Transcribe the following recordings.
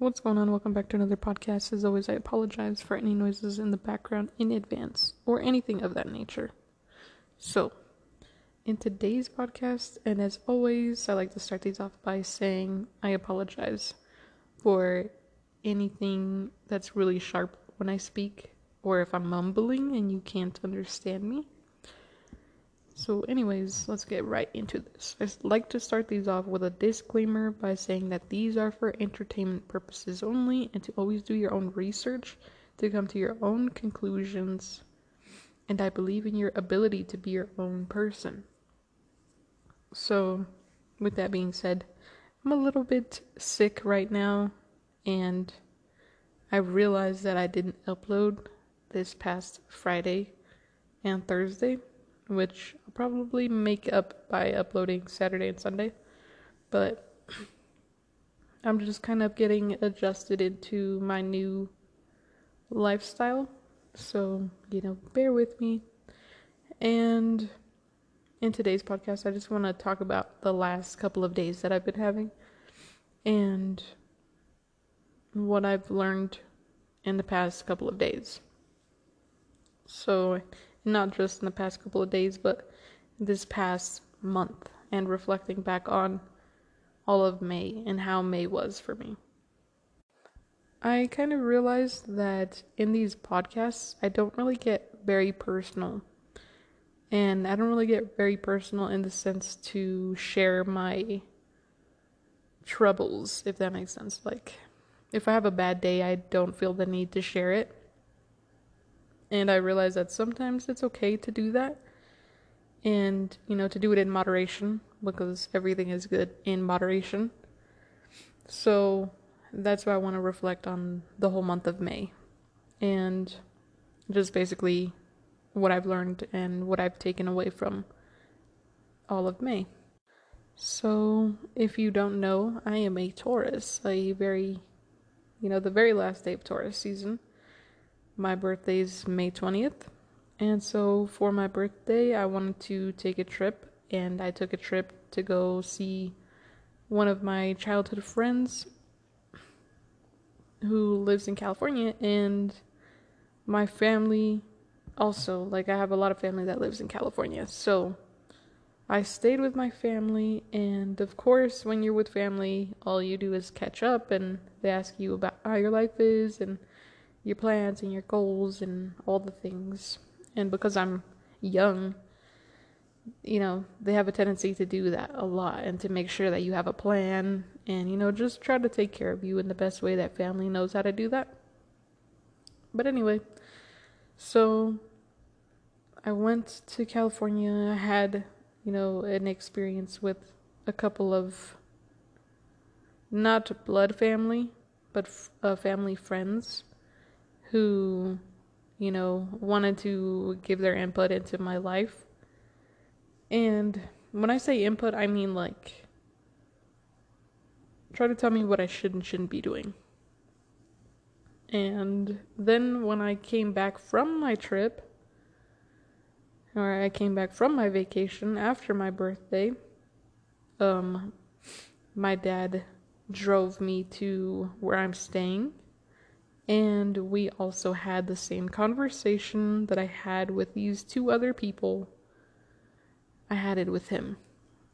What's going on? Welcome back to another podcast. As always, I apologize for any noises in the background in advance or anything of that nature. So, in today's podcast, and as always, I like to start these off by saying I apologize for anything that's really sharp when I speak, or if I'm mumbling and you can't understand me. So, anyways, let's get right into this. I like to start these off with a disclaimer by saying that these are for entertainment purposes only and to always do your own research to come to your own conclusions. And I believe in your ability to be your own person. So, with that being said, I'm a little bit sick right now, and I realized that I didn't upload this past Friday and Thursday which I'll probably make up by uploading Saturday and Sunday. But I'm just kind of getting adjusted into my new lifestyle. So, you know, bear with me. And in today's podcast, I just want to talk about the last couple of days that I've been having and what I've learned in the past couple of days. So, not just in the past couple of days, but this past month, and reflecting back on all of May and how May was for me. I kind of realized that in these podcasts, I don't really get very personal. And I don't really get very personal in the sense to share my troubles, if that makes sense. Like, if I have a bad day, I don't feel the need to share it. And I realize that sometimes it's okay to do that. And, you know, to do it in moderation because everything is good in moderation. So that's why I want to reflect on the whole month of May and just basically what I've learned and what I've taken away from all of May. So, if you don't know, I am a Taurus, a very, you know, the very last day of Taurus season. My birthday's May 20th. And so for my birthday, I wanted to take a trip, and I took a trip to go see one of my childhood friends who lives in California, and my family also. Like, I have a lot of family that lives in California. So I stayed with my family, and of course, when you're with family, all you do is catch up, and they ask you about how your life is and your plans and your goals and all the things. And because I'm young, you know, they have a tendency to do that a lot and to make sure that you have a plan and, you know, just try to take care of you in the best way that family knows how to do that. But anyway, so I went to California. I had, you know, an experience with a couple of not blood family, but f- uh, family friends who, you know, wanted to give their input into my life. And when I say input, I mean like try to tell me what I should and shouldn't be doing. And then when I came back from my trip, or I came back from my vacation after my birthday, um, my dad drove me to where I'm staying and we also had the same conversation that I had with these two other people. I had it with him,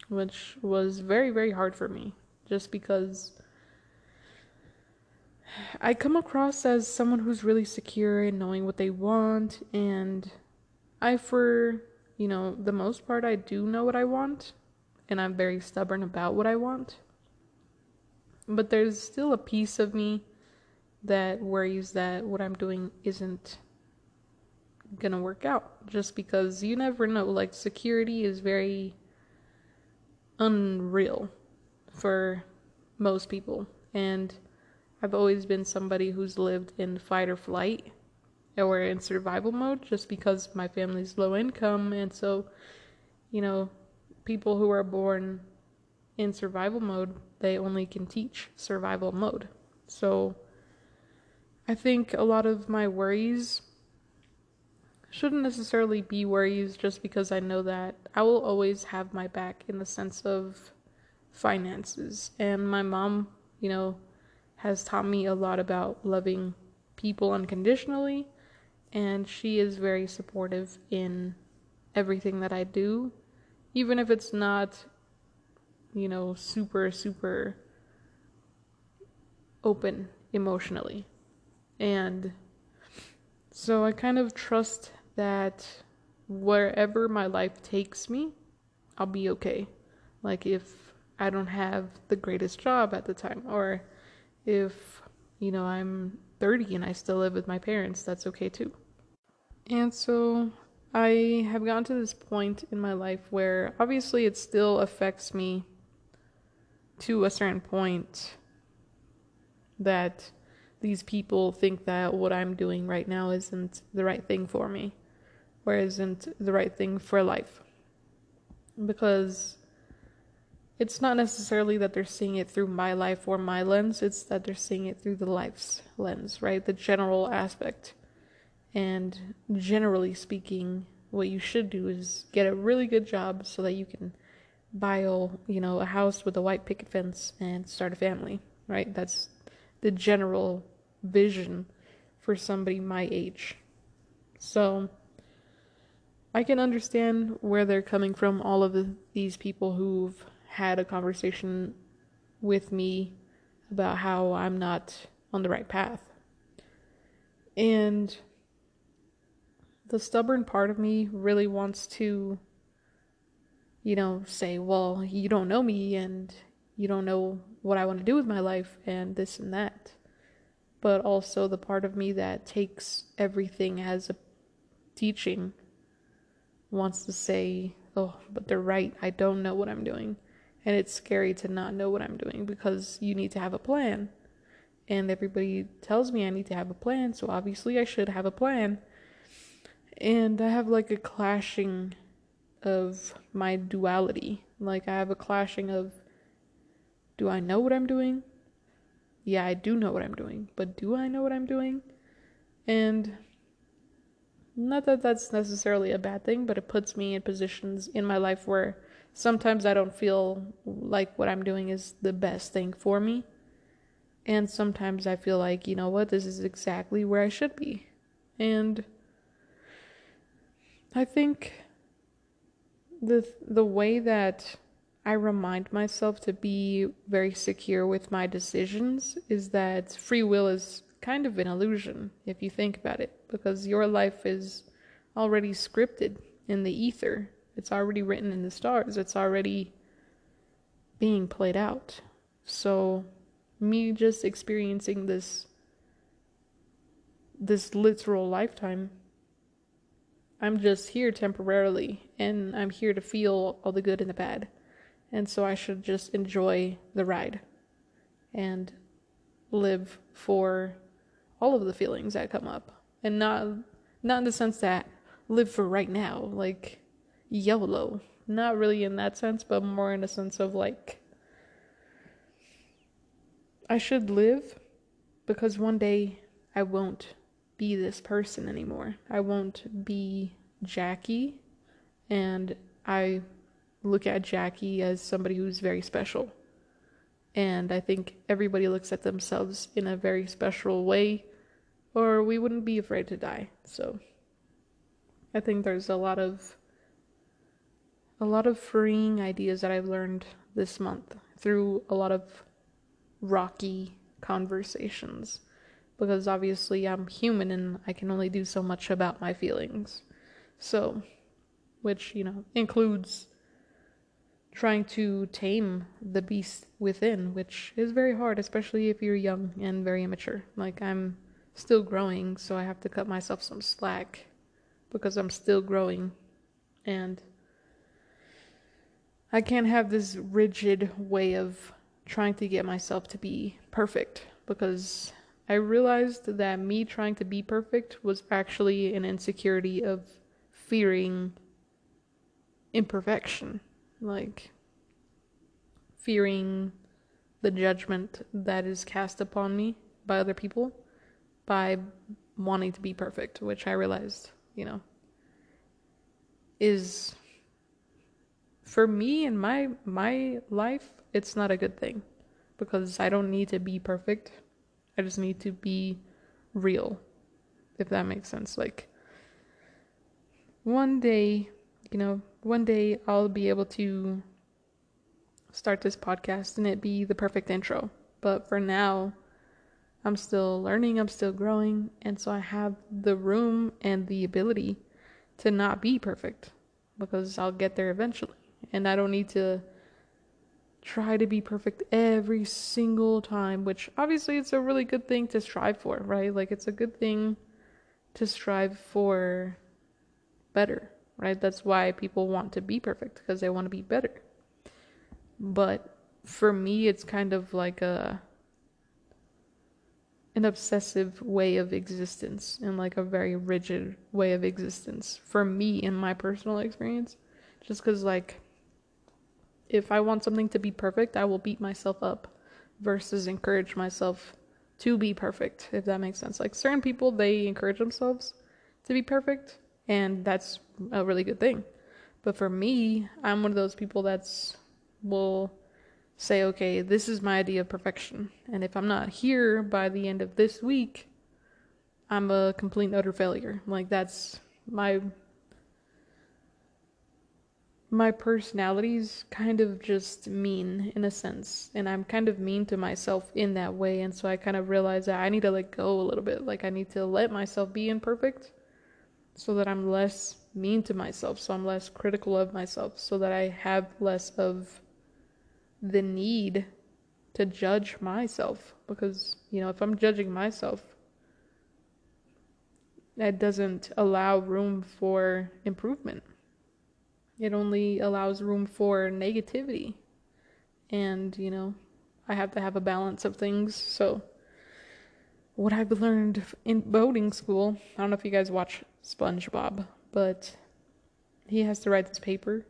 which was very, very hard for me just because I come across as someone who's really secure in knowing what they want, and I, for you know, the most part, I do know what I want, and I'm very stubborn about what I want. But there's still a piece of me that worries that what I'm doing isn't gonna work out just because you never know. Like, security is very unreal for most people, and I've always been somebody who's lived in fight or flight or in survival mode just because my family's low income, and so, you know, people who are born in survival mode, they only can teach survival mode. So, I think a lot of my worries shouldn't necessarily be worries just because I know that I will always have my back in the sense of finances. And my mom, you know, has taught me a lot about loving people unconditionally, and she is very supportive in everything that I do, even if it's not, you know, super, super open emotionally. And so I kind of trust that wherever my life takes me, I'll be okay. Like if I don't have the greatest job at the time, or if, you know, I'm 30 and I still live with my parents, that's okay too. And so I have gotten to this point in my life where obviously it still affects me to a certain point that these people think that what I'm doing right now isn't the right thing for me or isn't the right thing for life. Because it's not necessarily that they're seeing it through my life or my lens, it's that they're seeing it through the life's lens, right? The general aspect. And generally speaking, what you should do is get a really good job so that you can buy you know, a house with a white picket fence and start a family, right? That's the general vision for somebody my age. So I can understand where they're coming from all of the, these people who've had a conversation with me about how I'm not on the right path. And the stubborn part of me really wants to, you know, say, well, you don't know me and you don't know what I want to do with my life and this and that. But also the part of me that takes everything as a teaching wants to say, oh, but they're right. I don't know what I'm doing. And it's scary to not know what I'm doing because you need to have a plan. And everybody tells me I need to have a plan, so obviously I should have a plan. And I have like a clashing of my duality. Like I have a clashing of do I know what I'm doing? Yeah, I do know what I'm doing, but do I know what I'm doing? And not that that's necessarily a bad thing, but it puts me in positions in my life where sometimes I don't feel like what I'm doing is the best thing for me. And sometimes I feel like, you know what, this is exactly where I should be. And I think the the way that I remind myself to be very secure with my decisions is that free will is kind of an illusion if you think about it because your life is already scripted in the ether it's already written in the stars. It's already being played out. So me just experiencing this this literal lifetime I'm just here temporarily and I'm here to feel all the good and the bad. And so I should just enjoy the ride and live for all of the feelings that come up and not not in the sense that live for right now like YOLO. Not really in that sense, but more in a sense of like, I should live because one day I won't be this person anymore. I won't be Jackie, and I look at Jackie as somebody who's very special. And I think everybody looks at themselves in a very special way, or we wouldn't be afraid to die. So I think there's a lot of a lot of freeing ideas that I've learned this month through a lot of rocky conversations because obviously I'm human and I can only do so much about my feelings. So, which, you know, includes trying to tame the beast within, which is very hard, especially if you're young and very immature. Like, I'm still growing, so I have to cut myself some slack because I'm still growing. And I can't have this rigid way of trying to get myself to be perfect because I realized that me trying to be perfect was actually an insecurity of fearing imperfection. Like, fearing the judgment that is cast upon me by other people by wanting to be perfect, which I realized, you know, is for me in my my life, it's not a good thing because I don't need to be perfect I just need to be real, if that makes sense. Like, one day, you know, one day I'll be able to start this podcast and it be the perfect intro. But for now, I'm still learning, I'm still growing, and so I have the room and the ability to not be perfect because I'll get there eventually. And I don't need to try to be perfect every single time, which obviously it's a really good thing to strive for, right? Like it's a good thing to strive for better, right? That's why people want to be perfect because they want to be better. But for me, it's kind of like a an obsessive way of existence and like a very rigid way of existence for me in my personal experience just cuz like if I want something to be perfect, I will beat myself up versus encourage myself to be perfect, if that makes sense. Like certain people, they encourage themselves to be perfect, and that's a really good thing. But for me, I'm one of those people that's will say, okay, this is my idea of perfection. And if I'm not here by the end of this week, I'm a complete utter failure. Like that's my my personality's kind of just mean in a sense and i'm kind of mean to myself in that way and so i kind of realize that i need to let go a little bit like i need to let myself be imperfect so that i'm less mean to myself so i'm less critical of myself so that i have less of the need to judge myself because you know if i'm judging myself that doesn't allow room for improvement it only allows room for negativity. And, you know, I have to have a balance of things. So, what I've learned in boating school, I don't know if you guys watch SpongeBob, but he has to write this paper.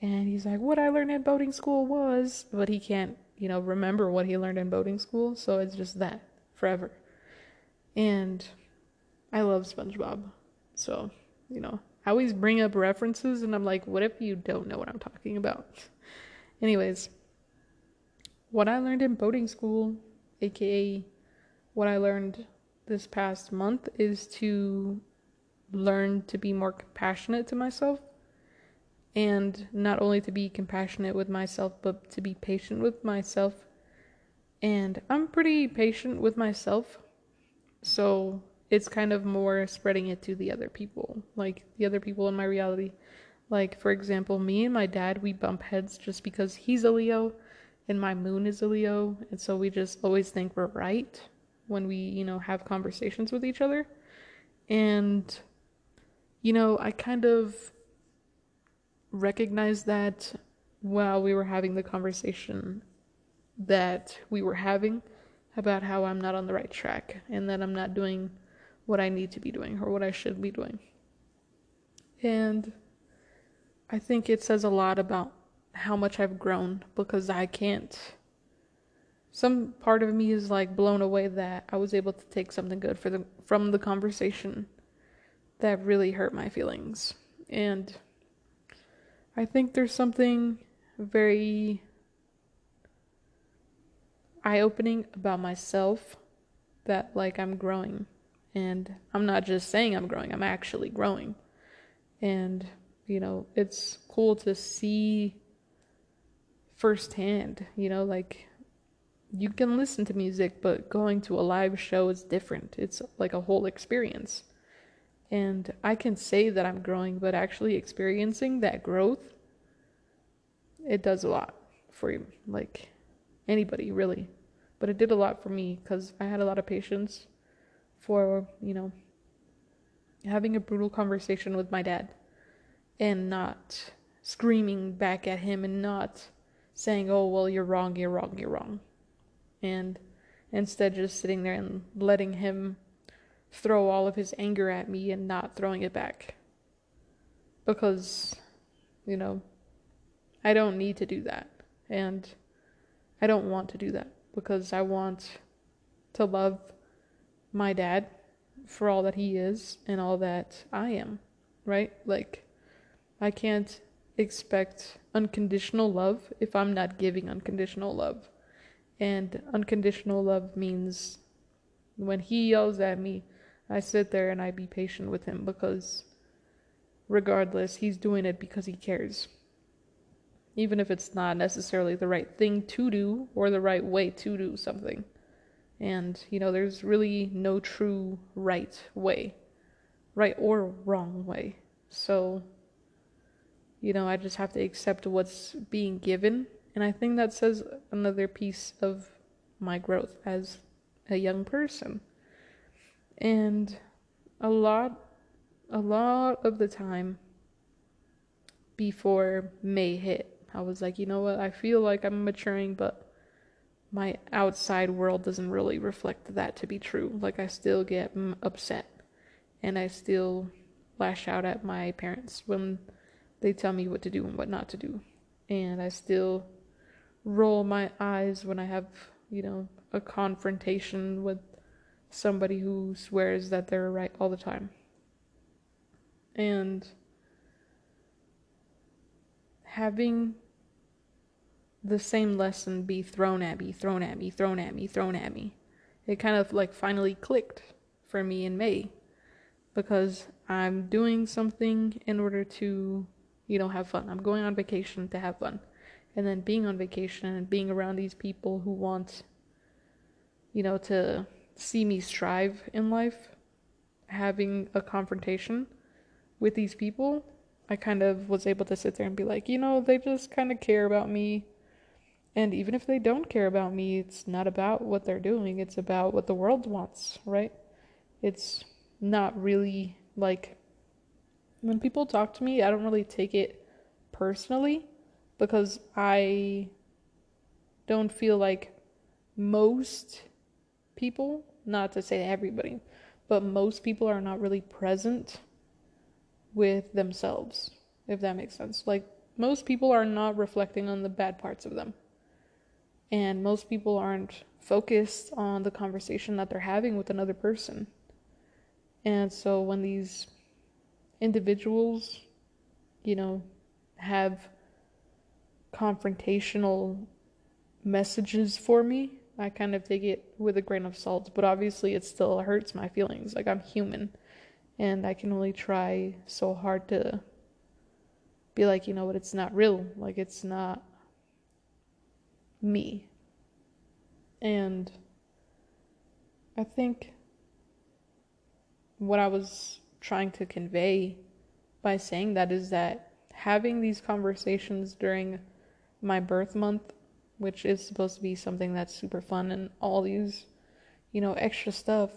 And he's like, What I learned in boating school was, but he can't, you know, remember what he learned in boating school. So, it's just that forever. And I love SpongeBob. So, you know, I always bring up references and I'm like, what if you don't know what I'm talking about? Anyways, what I learned in boating school, aka what I learned this past month, is to learn to be more compassionate to myself. And not only to be compassionate with myself, but to be patient with myself. And I'm pretty patient with myself. So it's kind of more spreading it to the other people, like the other people in my reality. Like, for example, me and my dad, we bump heads just because he's a Leo and my moon is a Leo. And so we just always think we're right when we, you know, have conversations with each other. And, you know, I kind of recognized that while we were having the conversation that we were having about how I'm not on the right track and that I'm not doing what I need to be doing or what I should be doing. And I think it says a lot about how much I've grown because I can't. Some part of me is like blown away that I was able to take something good for the from the conversation that really hurt my feelings. And I think there's something very eye opening about myself that like I'm growing and I'm not just saying I'm growing, I'm actually growing. And, you know, it's cool to see firsthand, you know, like you can listen to music, but going to a live show is different. It's like a whole experience. And I can say that I'm growing, but actually experiencing that growth, it does a lot for you, like anybody really. But it did a lot for me because I had a lot of patience for, you know, having a brutal conversation with my dad and not screaming back at him and not saying, oh, well, you're wrong, you're wrong, you're wrong. And instead just sitting there and letting him throw all of his anger at me and not throwing it back. Because, you know, I don't need to do that. And I don't want to do that because I want to love my dad for all that he is and all that I am, right? Like, I can't expect unconditional love if I'm not giving unconditional love. And unconditional love means When he yells at me, I sit there and I be patient with him because regardless, he's doing it because he cares. Even if it's not necessarily the right thing to do or the right way to do something. And, you know, there's really no true right way, right or wrong way. So, you know, I just have to accept what's being given. And I think that says another piece of my growth as a young person. And a lot, a lot of the time before May hit, I was like, you know what, I feel like I'm maturing, but my outside world doesn't really reflect that to be true. Like, I still get upset and I still lash out at my parents when they tell me what to do and what not to do. And I still roll my eyes when I have, you know, a confrontation with somebody who swears that they're right all the time. And having the same lesson be thrown at me, thrown at me, thrown at me, thrown at me. It kind of like finally clicked for me in May because I'm doing something in order to, you know, have fun. I'm going on vacation to have fun. And then being on vacation and being around these people who want, you know, to see me strive in life, having a confrontation with these people, I kind of was able to sit there and be like, you know, they just kind of care about me and even if they don't care about me, it's not about what they're doing, it's about what the world wants, right? It's not really like when people talk to me, I don't really take it personally because I don't feel like most people, not to say everybody, but most people are not really present with themselves, if that makes sense. Like, most people are not reflecting on the bad parts of them and most people aren't focused on the conversation that they're having with another person. And so when these individuals, you know, have confrontational messages for me, I kind of take it with a grain of salt, but obviously it still hurts my feelings. Like I'm human and I can only try so hard to be like, you know what, it's not real. Like it's not me. And I think what I was trying to convey by saying that is that having these conversations during my birth month, which is supposed to be something that's super fun and all these, you know, extra stuff,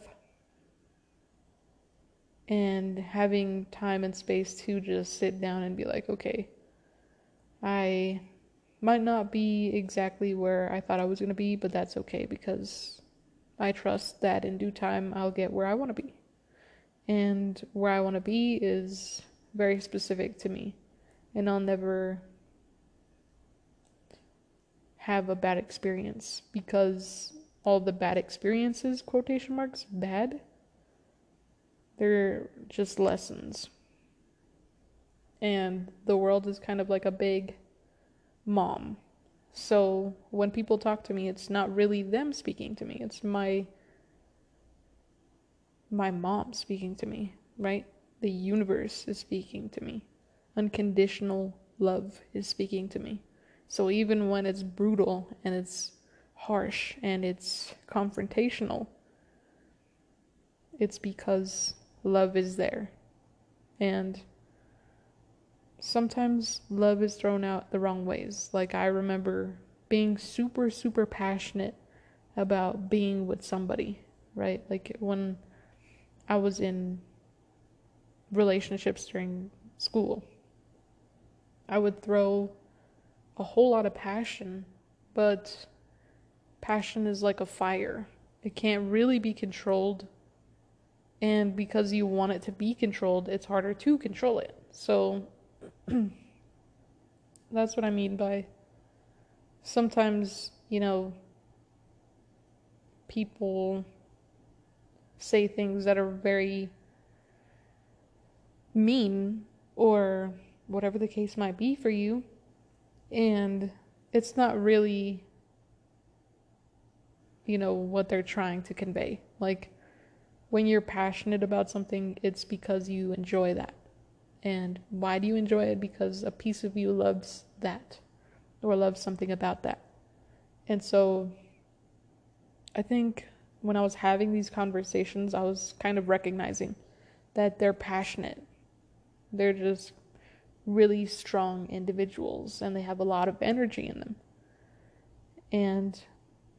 and having time and space to just sit down and be like, okay, I might not be exactly where I thought I was going to be, but that's okay because I trust that in due time I'll get where I want to be. And where I want to be is very specific to me. And I'll never have a bad experience because all the bad experiences, quotation marks, bad, they're just lessons. And the world is kind of like a big mom. So when people talk to me, it's not really them speaking to me. It's my my mom speaking to me, right? The universe is speaking to me. Unconditional love is speaking to me. So even when it's brutal and it's harsh and it's confrontational, it's because love is there. And sometimes love is thrown out the wrong ways. Like I remember being super super passionate about being with somebody, right? Like when I was in relationships during school. I would throw a whole lot of passion, but passion is like a fire. It can't really be controlled. And because you want it to be controlled, it's harder to control it. So That's what I mean by sometimes, you know, people say things that are very mean or whatever the case might be for you. And it's not really you know, what they're trying to convey. Like, when you're passionate about something, it's because you enjoy that. And why do you enjoy it? Because a piece of you loves that or loves something about that. And so I think when I was having these conversations, I was kind of recognizing that they're passionate. They're just really strong individuals and they have a lot of energy in them. And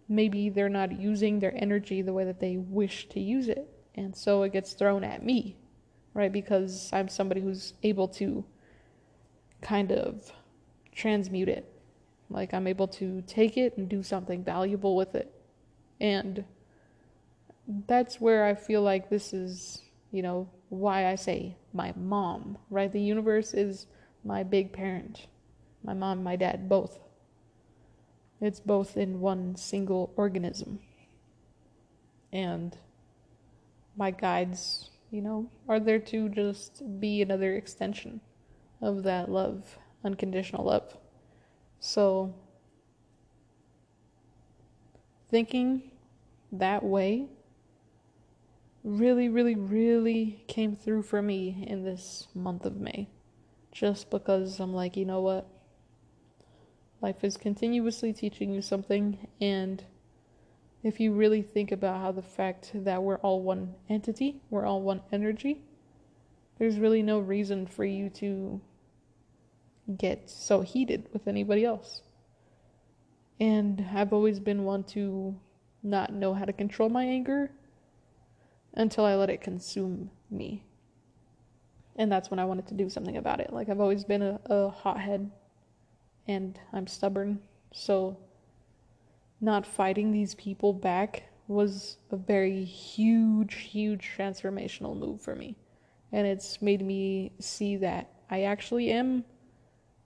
maybe they're not using their energy the way that they wish to use it. And so it gets thrown at me, right? Because I'm somebody who's able to kind of transmute it. Like I'm able to take it and do something valuable with it. And that's where I feel like this is, you know, why I say my mom, right? The universe is my big parent, my mom, my dad, both. It's both in one single organism. And my guides, you know, are there to just be another extension of that love, unconditional love. So, thinking that way really, really, really came through for me in this month of May. Just because I'm like, you know what? Life is continuously teaching you something, and if you really think about how the fact that we're all one entity, we're all one energy, there's really no reason for you to get so heated with anybody else. And I've always been one to not know how to control my anger until I let it consume me. And that's when I wanted to do something about it. Like, I've always been a, a hothead and I'm stubborn. So, not fighting these people back was a very huge, huge transformational move for me. And it's made me see that I actually am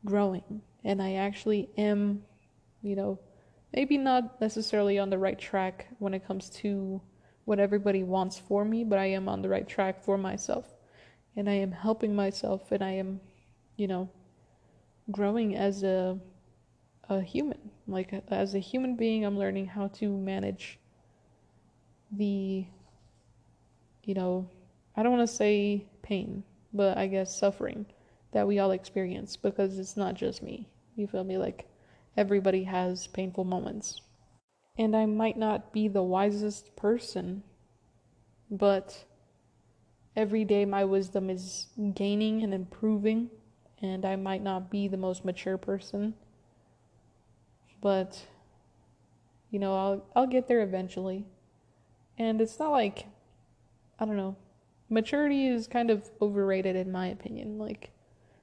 growing and I actually am, you know, maybe not necessarily on the right track when it comes to what everybody wants for me, but I am on the right track for myself. And I am helping myself and I am, you know, growing as a a human. Like as a human being, I'm learning how to manage the you know, I don't want to say pain, but I guess suffering that we all experience because it's not just me. You feel me? Like everybody has painful moments. And I might not be the wisest person, but every day my wisdom is gaining and improving, and I might not be the most mature person, but you know, I'll I'll get there eventually. And it's not like I don't know. Maturity is kind of overrated in my opinion. Like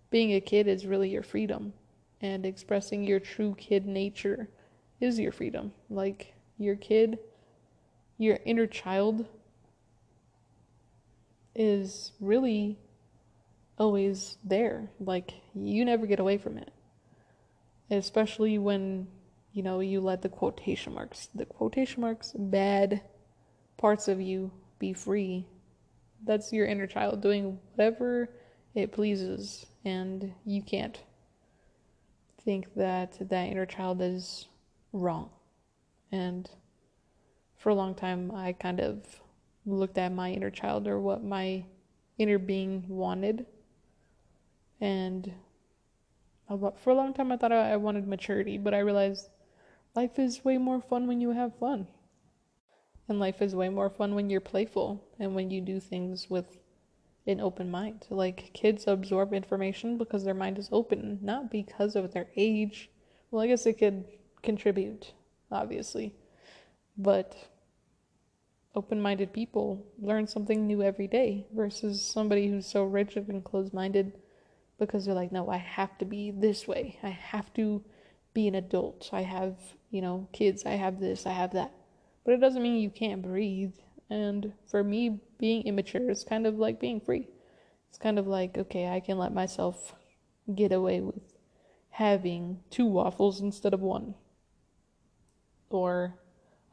being a kid is really your freedom and expressing your true kid nature is your freedom. Like your kid, your inner child is really always there. Like you never get away from it. Especially when, you know, you let the quotation marks, the quotation marks, bad parts of you be free. That's your inner child doing whatever it pleases, and you can't think that that inner child is wrong. And for a long time, I kind of looked at my inner child or what my inner being wanted. And for a long time, I thought I wanted maturity, but I realized life is way more fun when you have fun. And life is way more fun when you're playful and when you do things with an open mind. Like kids absorb information because their mind is open, not because of their age. Well, I guess it could contribute, obviously. But open minded people learn something new every day versus somebody who's so rigid and closed minded because they're like, no, I have to be this way. I have to be an adult. I have, you know, kids. I have this. I have that. But it doesn't mean you can't breathe. And for me, being immature is kind of like being free. It's kind of like, okay, I can let myself get away with having two waffles instead of one. Or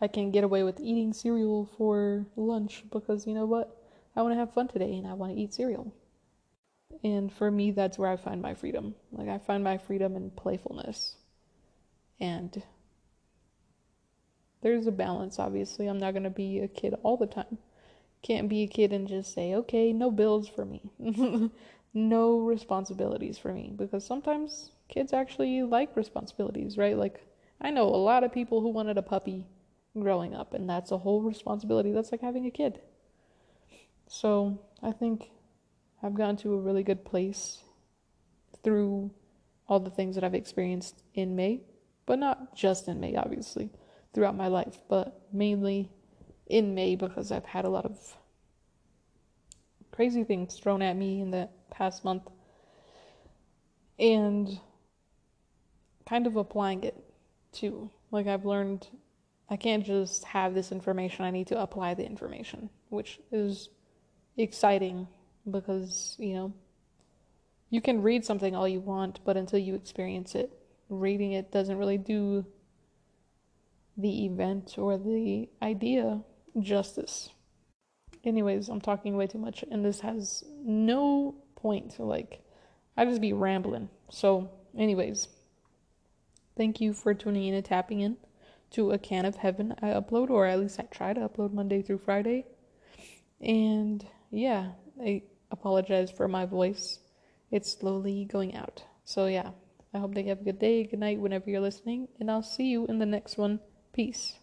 I can get away with eating cereal for lunch because you know what? I want to have fun today and I want to eat cereal. And for me, that's where I find my freedom. Like, I find my freedom in playfulness. And there's a balance, obviously. I'm not going to be a kid all the time. Can't be a kid and just say, okay, no bills for me, no responsibilities for me. Because sometimes kids actually like responsibilities, right? Like, I know a lot of people who wanted a puppy growing up, and that's a whole responsibility. That's like having a kid. So I think I've gotten to a really good place through all the things that I've experienced in May, but not just in May, obviously, throughout my life, but mainly in May because I've had a lot of crazy things thrown at me in the past month and kind of applying it too. Like I've learned I can't just have this information, I need to apply the information, which is exciting because, you know, you can read something all you want, but until you experience it, reading it doesn't really do the event or the idea justice. Anyways, I'm talking way too much, and this has no point. Like, I just be rambling. So, anyways, thank you for tuning in and tapping in to a can of heaven. I upload, or at least I try to upload Monday through Friday. And yeah, I apologize for my voice. It's slowly going out. So yeah, I hope that you have a good day, good night, whenever you're listening, and I'll see you in the next one. Peace.